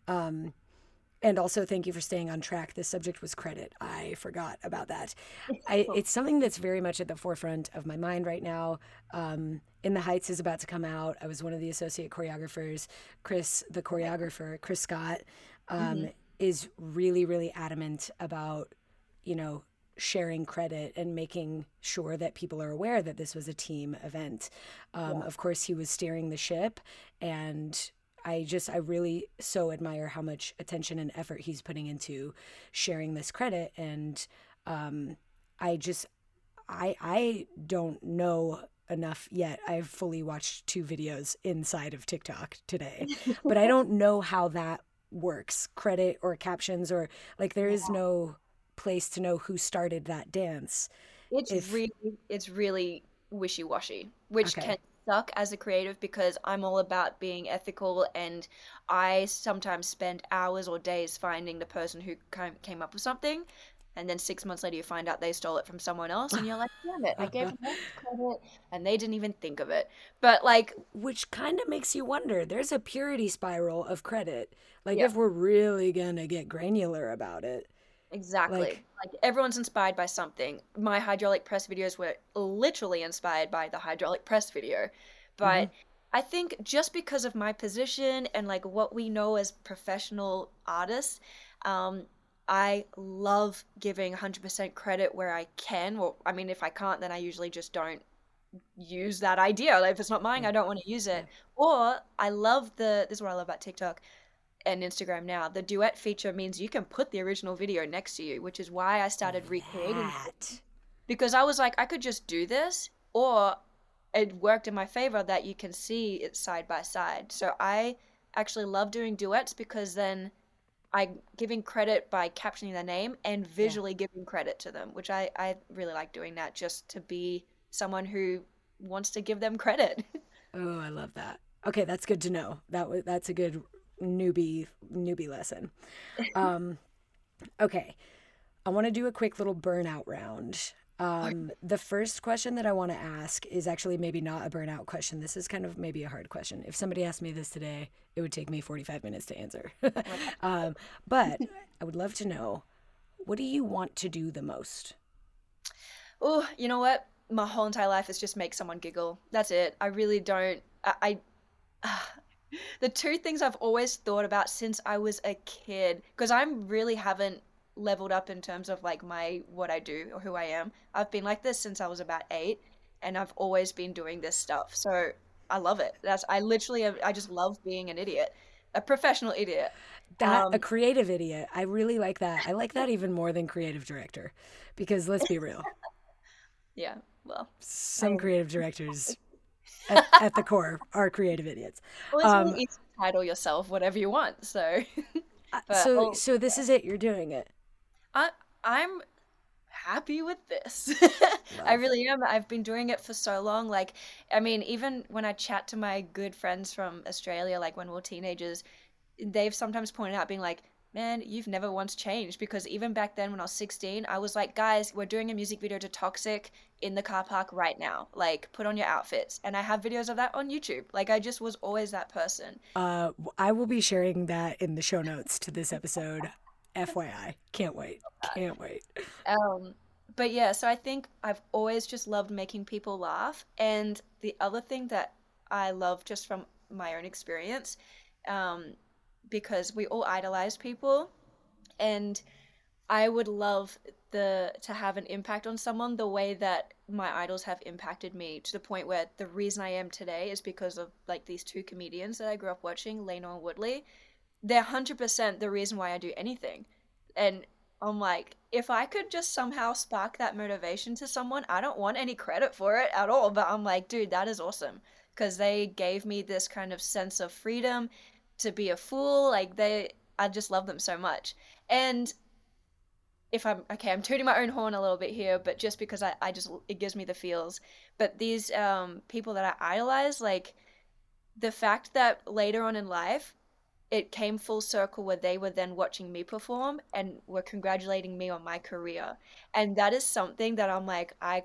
A: Um, and also thank you for staying on track. This subject was credit. I forgot about that. I, it's something that's very much at the forefront of my mind right now. Um, In the Heights is about to come out. I was one of the associate choreographers. Chris, the choreographer, Chris Scott, um, is really, really adamant about, you know, sharing credit and making sure that people are aware that this was a team event. Um, Of course, he was steering the ship, and I just, I really so admire how much attention and effort he's putting into sharing this credit. And um, I just, I, I don't know enough yet. I've fully watched two videos inside of TikTok today, but I don't know how that works credit or captions or like there is no place to know who started that dance.
B: It's
A: if-
B: really it's really wishy-washy, which
A: Okay.
B: can suck as a creative because I'm all about being ethical and I sometimes spend hours or days finding the person who came came up with something and then six months later you find out they stole it from someone else and you're like, damn it, I gave them uh-huh. credit and they didn't even think of it. But like
A: Which kind of makes you wonder. There's a purity spiral of credit. Like
B: Yeah.
A: if we're really gonna get granular about it.
B: Exactly.
A: Like-
B: Like, everyone's inspired by something. My hydraulic press videos were literally inspired by the hydraulic press video. But I think just because of my position and like what we know as professional artists, um, I love giving 100% credit where I can. Well, I mean, if I can't, then I usually just don't use that idea. Like, if it's not mine, I don't want to use it. Or I love the, this is what I love about TikTok and Instagram now. The duet feature means you can put the original video next to you, which is why I started recreating
A: That.
B: because I was like, I could just do this, or it worked in my favor that you can see it side by side. So I actually love doing duets because then I'm giving credit by captioning their name and visually giving credit to them, which I, I really like doing that just to be someone who wants to give them credit.
A: Oh, I love that. Okay, that's good to know. That was that's a good newbie newbie lesson. Um, okay, I want to do a quick little burnout round. Um, the first question that I want to ask is actually maybe not a burnout question. This is kind of maybe a hard question. If somebody asked me this today, it would take me 45 minutes to answer. um, but I would love to know what do you want to do the most?
B: Oh, you know what? My whole entire life is just make someone giggle. That's it. I really don't. I. I the two things I've always thought about since I was a kid, because I really haven't leveled up in terms of like my what I do or who I am. I've been like this since I was about eight, and I've always been doing this stuff. So I love it. That's I literally I just love being an idiot, a professional idiot.
A: That um, a creative idiot. I really like that. I like that even more than creative director, because let's be real.
B: yeah. Well,
A: some creative directors at, at, the core are creative idiots.
B: Well, it's um, really easy to title yourself whatever you want. So.
A: But, so so this is it. You're doing it.
B: I I'm happy with this. I really am. I've been doing it for so long. Like, I mean, even when I chat to my good friends from Australia, like when we are teenagers, they've sometimes pointed out being like, man, you've never once changed. Because even back then when I was 16, I was like, guys, we're doing a music video to Toxic in the car park right now. Like, put on your outfits. And I have videos of that on YouTube. Like, I just was always that person.
A: Uh, I will be sharing that in the show notes to this episode. FYI. Can't wait. Can't wait.
B: Um, but yeah, so I think I've always just loved making people laugh. And the other thing that I love just from my own experience, um, because we all idolize people, and I would love the to have an impact on someone the way that my idols have impacted me to the point where the reason I am today is because of like these two comedians that I grew up watching, Lano and Woodley they're 100% the reason why I do anything. And I'm like, if I could just somehow spark that motivation to someone, I don't want any credit for it at all. But I'm like, dude, that is awesome. Because they gave me this kind of sense of freedom to be a fool. Like, they, I just love them so much. And if I'm okay, I'm tooting my own horn a little bit here, but just because I, I just, it gives me the feels. But these um, people that I idolize, like, the fact that later on in life, it came full circle where they were then watching me perform and were congratulating me on my career. And that is something that I'm like, I,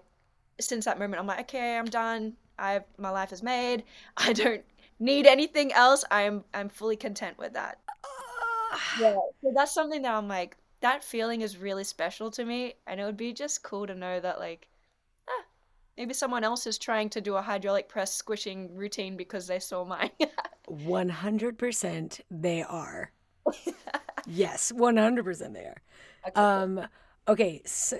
B: since that moment, I'm like, okay, I'm done. I, my life is made. I don't need anything else. I'm, I'm fully content with that. yeah. So that's something that I'm like, that feeling is really special to me. And it would be just cool to know that, like, ah, maybe someone else is trying to do a hydraulic press squishing routine because they saw mine.
A: 100% they are. yes, 100% they are. Okay. Um okay, so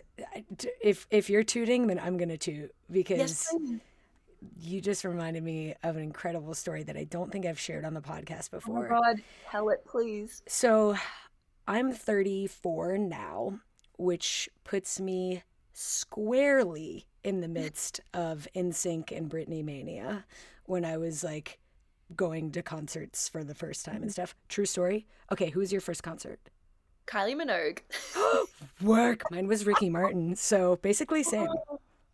A: if if you're tooting then I'm going to toot because yes, you just reminded me of an incredible story that I don't think I've shared on the podcast before.
B: Oh my god, tell it please.
A: So, I'm 34 now, which puts me squarely in the midst of NSYNC and Britney mania when I was like going to concerts for the first time and mm-hmm. stuff. True story. Okay, who was your first concert?
B: Kylie Minogue.
A: Work. Mine was Ricky Martin. So basically same.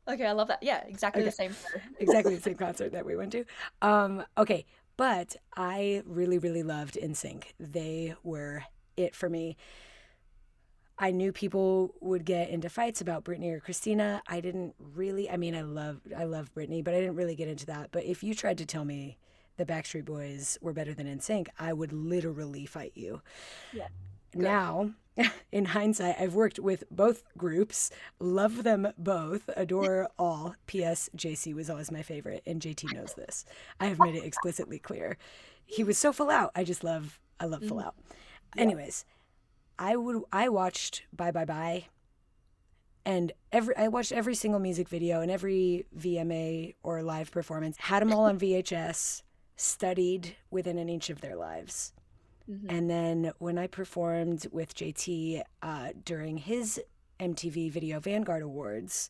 B: Okay, I love that. Yeah, exactly okay. the same.
A: exactly the same concert that we went to. Um, okay, but I really, really loved NSYNC. They were it for me. I knew people would get into fights about Britney or Christina. I didn't really. I mean, I love I love Britney, but I didn't really get into that. But if you tried to tell me the Backstreet Boys were better than NSYNC, I would literally fight you. Yeah. Now, in hindsight, I've worked with both groups, love them both, adore all. P.S. JC was always my favorite, and JT knows this. I have made it explicitly clear. He was so full out. I just love, I love full mm-hmm. out. Yeah. Anyways, I would, I watched Bye Bye Bye, and every I watched every single music video and every VMA or live performance. Had them all on VHS studied within an inch of their lives. Mm-hmm. And then when I performed with JT uh, during his MTV Video Vanguard Awards,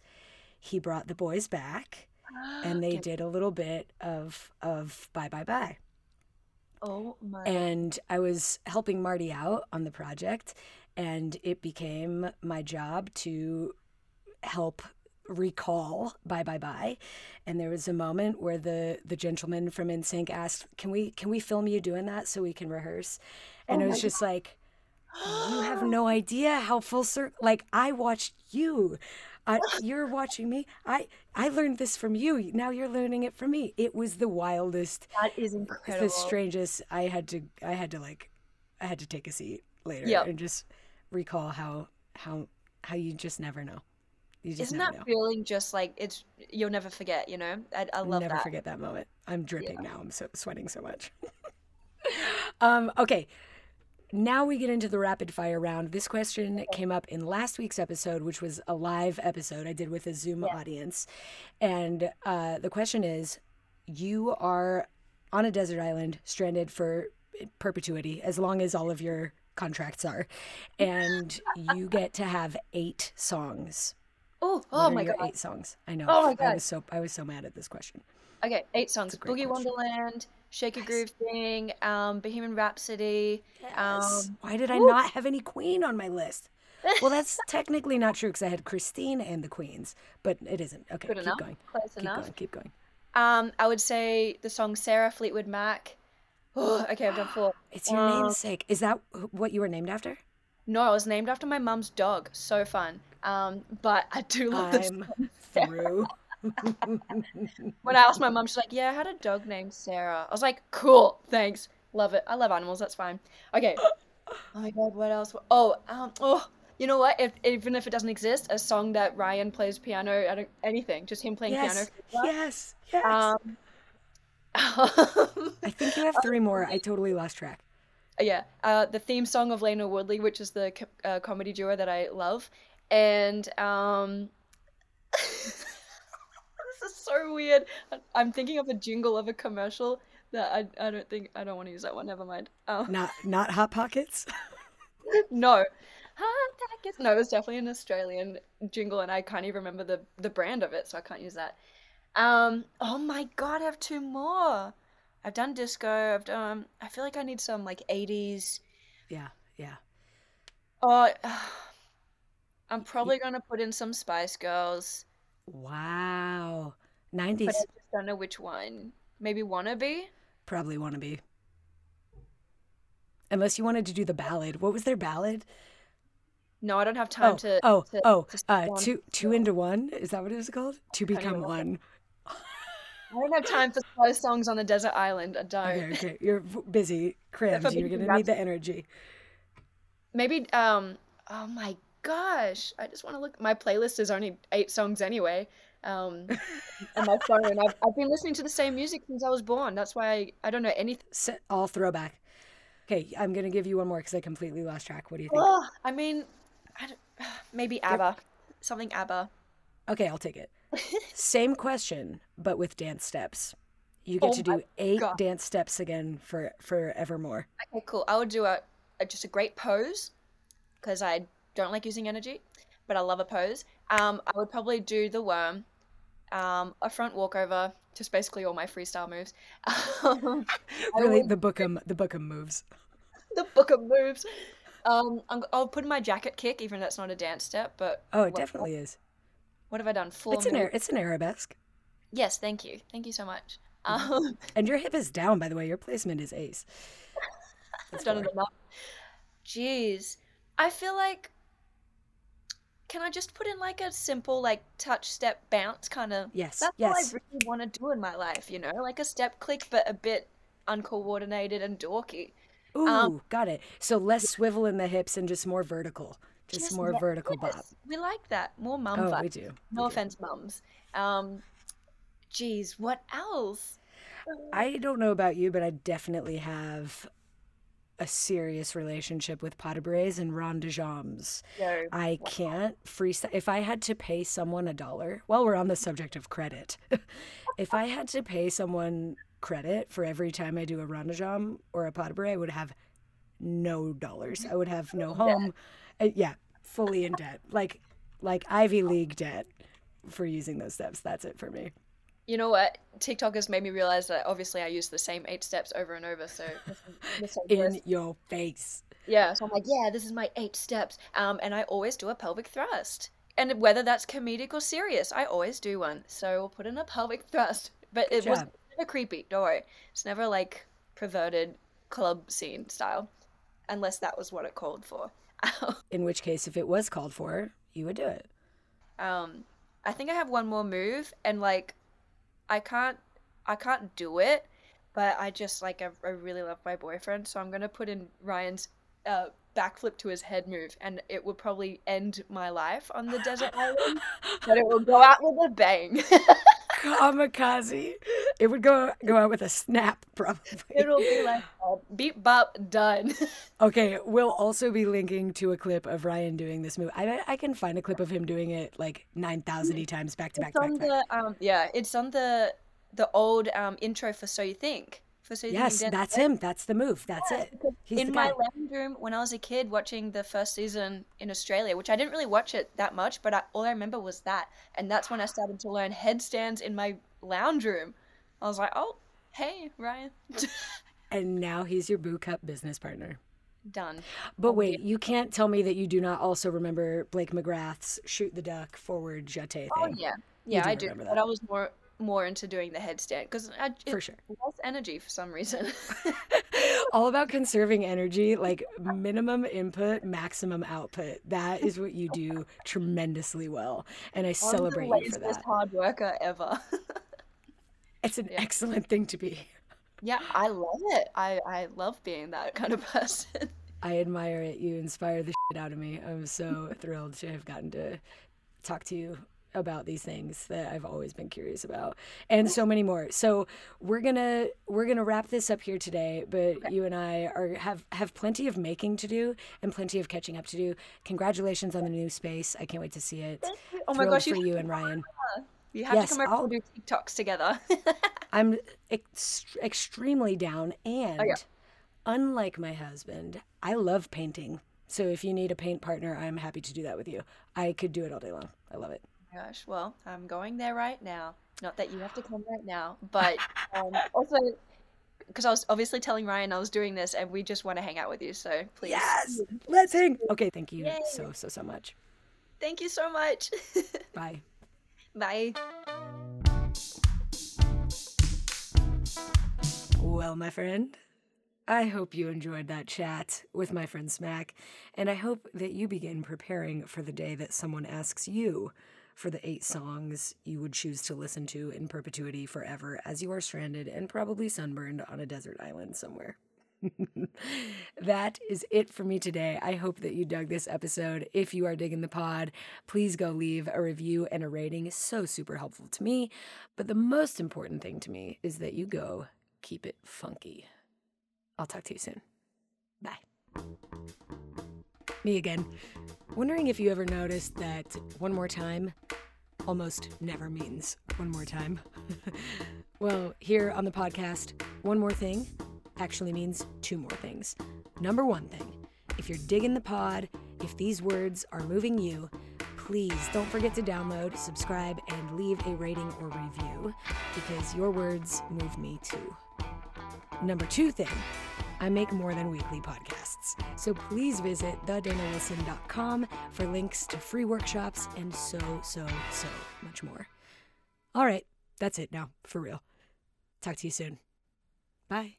A: he brought the boys back and they okay. did a little bit of of Bye Bye Bye.
B: Oh my.
A: And I was helping Marty out on the project and it became my job to help recall Bye Bye Bye, and there was a moment where the the gentleman from NSYNC asked, "Can we can we film you doing that so we can rehearse?" And
B: Oh
A: it was just like, you have no idea how full circle. Like I watched you, I, you're watching me. I I learned this from you. Now you're learning it from me. It was the wildest,
B: That is incredible.
A: the strangest. I had to I had to like, I had to take a seat later
B: Yep.
A: and just recall how how how you just never know.
B: Isn't that
A: know.
B: feeling just like it's you'll never forget, you know? I, I love
A: Never
B: that.
A: forget that moment. I'm dripping now. I'm so sweating so much. um, okay. Now we get into the rapid fire round. This question came up in last week's episode, which was a live episode I did with a Zoom audience. And uh, the question is You are on a desert island, stranded for perpetuity, as long as all of your contracts are. And you get to have eight songs.
B: Oh, oh my god.
A: eight songs. I know.
B: Oh my
A: I
B: God.
A: was so I was so mad at this question.
B: Okay, eight songs. Boogie
A: question.
B: Wonderland, Shake a Groove Thing, um, Bohemian Rhapsody. Um,
A: Why did I not have any Queen on my list? Well, that's technically not true because I had Christine and the Queens, but it isn't. Okay,
B: Good
A: keep
B: enough.
A: going.
B: Close
A: keep
B: enough.
A: going. Keep going.
B: Um, I would say the song Sarah Fleetwood Mac. Oh, okay, I've done four.
A: It's your
B: Um,
A: namesake. Is that what you were named after?
B: No, I was named after my mum's dog. So fun. Um, but I do love this.
A: Through.
B: When I asked my mom, she's like, "Yeah, I had a dog named Sarah." I was like, "Cool, thanks, love it. I love animals. That's fine." Okay. Oh my god, what else? Oh, um, oh, you know what? If even if it doesn't exist, a song that Ryan plays piano, I don't anything, just him playing
A: yes,
B: piano.
A: yes, yes.
B: Um,
A: I think you have three more. I totally lost track.
B: yeah, uh, the theme song of Lano Woodley, which is the co- uh, comedy duo that I love, and um, this is so weird. I'm thinking of a jingle of a commercial that I I don't think I don't want to use that one. Never mind. Um,
A: Not not hot pockets.
B: no. Hot Pockets. No, it was definitely an Australian jingle, and I can't even remember the the brand of it, so I can't use that. Um. Oh my god, I have two more. I've done disco. I've done. I feel like I need some like 80s.
A: yeah, yeah.
B: Oh, I'm probably gonna put in some Spice Girls,
A: Wow. Nineties
B: I just don't know which one. Maybe Wannabe.
A: probably want to be. Unless you wanted to do the ballad. What was their ballad?
B: No, I don't have time
A: Oh,
B: to.
A: oh,
B: to,
A: oh,
B: to
A: uh, two, two into one. Is that what it was called? To become one.
B: I don't have time for slow songs on a desert island. I don't.
A: Okay, okay. You're busy, Cribs. You're gonna need the energy.
B: Maybe um oh my gosh. I just want to look my playlist is only eight songs anyway. Um on my phone and I've I've been listening to the same music since I was born. That's why I, I don't know anything.
A: All throwback. Okay, I'm gonna give you one more because I completely lost track. What do you think?
B: Ugh, I mean I maybe ABBA. Something ABBA.
A: Okay, I'll take it. Same question, but with dance steps. You get
B: Oh
A: to do eight
B: God.
A: dance steps again for forevermore.
B: Okay, cool. I would do a, a just a great pose because I don't like using energy, but I love a pose. Um, I would probably do the worm, um, a front walkover, just basically all my freestyle moves. Um,
A: Really, the bookum, the bookum moves.
B: the book of moves. Um, I'm, I'll put in my jacket kick, even though that's not a dance step. But
A: Oh, it
B: what,
A: definitely is.
B: what have I done? Four
A: It's an ar- it's an arabesque,
B: Yes, thank you, thank you so much.
A: Mm-hmm.
B: Um,
A: and your hip is down. By the way, your placement is ace.
B: I've done it enough. Jeez, I feel like. Can I just put in like a simple like touch step bounce kind of?
A: Yes,
B: That's
A: yes.
B: what I really want to do in my life, you know, like a step click, but a bit uncoordinated and dorky.
A: Ooh,
B: Um,
A: got it. So less swivel in the hips and just more vertical. Just,
B: Just
A: more vertical bop.
B: yes, We like that. More mum
A: Oh,
B: vibe.
A: we do.
B: No
A: we do.
B: offense, mums. Um, geez, what else?
A: I don't know about you, but I definitely have a serious relationship with pas de and rond de jambes.
B: Yo,
A: I can't freestyle. If I had to pay someone a dollar, while we're on the subject of credit, if I had to pay someone credit for every time I do a rond de jambe or a pas de I would have no dollars. I would have no home. Uh, yeah, fully in debt, like like Ivy League debt for using those steps. That's it for me.
B: You know what? TikTok has made me realize that obviously I use the same eight steps over and over. So this is- this is
A: In your face.
B: yeah, so I'm like, yeah, this is my eight steps. Um, and I always do a pelvic thrust. and whether that's comedic or serious, I always do one. So we'll put in a pelvic thrust, but it was
A: job.
B: never creepy. Don't worry, it's never like perverted club scene style, unless that was what it called for.
A: In which case, if it was called for, you would do it.
B: Um, I think I have one more move, and like, I can't, I can't do it, but I just like I, I really love my boyfriend, so I'm gonna put in Ryan's uh, backflip to his head move, and it will probably end my life on the desert island, but it will go out with a bang.
A: Kamikaze. It would go go out with a snap, probably.
B: It'll be like uh, beep bop done.
A: Okay, we'll also be linking to a clip of Ryan doing this move. I I can find a clip of him doing it like nine thousand times back to back
B: it's
A: to back.
B: on
A: back.
B: the um yeah, it's on the the old um intro for So You Think. For So You
A: Yes,
B: Think.
A: that's him. That's the move. That's it. He's
B: in my lounge room when I was a kid watching the first season in Australia, which I didn't really watch it that much, but I, all I remember was that, and that's when I started to learn headstands in my lounge room. I was like, oh, hey Ryan,
A: And now he's your boo cup business partner.
B: done.
A: But wait, you can't tell me that you do not also remember Blake McGrath's shoot the duck forward jeté oh, thing.
B: Oh yeah, yeah,
A: do
B: I do. But. I was more more into doing the headstand because
A: For sure.
B: less energy for some reason.
A: All about conserving energy, like minimum input, maximum output. That is what you do tremendously well. And I celebrate
B: I'm the
A: you for that.
B: hard worker ever.
A: It's an excellent thing to be.
B: yeah, I love it. I I love being that kind of person.
A: I admire it. You inspire the shit out of me. I'm so thrilled to have gotten to talk to you about these things that I've always been curious about and so many more. So we're going to we're going to wrap this up here today, but you and I are have have plenty of making to do and plenty of catching up to do. Congratulations on the new space. I can't wait to see it.
B: Oh my gosh,
A: for
B: you,
A: you and Ryan.
B: You have
A: Yes,
B: to come over
A: I'll-
B: and do TikToks together.
A: I'm ex- extremely down and
B: yeah.
A: unlike my husband, I love painting. So if you need a paint partner, I'm happy to do that with you. I could do it all day long. I love it.
B: Gosh, well, I'm going there right now. Not that you have to come right now, but um, also because I was obviously telling Ryan I was doing this, and we just want to hang out with you. So please,
A: Yes, let's hang. Okay, thank you
B: Yay.
A: so so so much.
B: thank you so much.
A: Bye.
B: Bye.
A: Well, my friend, I hope you enjoyed that chat with my friend Smack, and I hope that you begin preparing for the day that someone asks you for the eight songs you would choose to listen to in perpetuity forever as you are stranded and probably sunburned on a desert island somewhere. that is it for me today. I hope that you dug this episode. If you are digging the pod, please go leave a review and a rating. It's so super helpful to me. But the most important thing to me is that you go keep it funky. I'll talk to you soon. Bye. Me again. Wondering if you ever noticed that one more time almost never means one more time. well, here on the podcast, one more thing actually means two more things. Number one thing, if you're digging the pod, if these words are moving you, please don't forget to download, subscribe, and leave a rating or review because your words move me too. Number two thing, I make more than weekly podcasts. So please visit thedanawilson.com for links to free workshops and so, so, so much more. All right, that's it now, for real. Talk to you soon. Bye.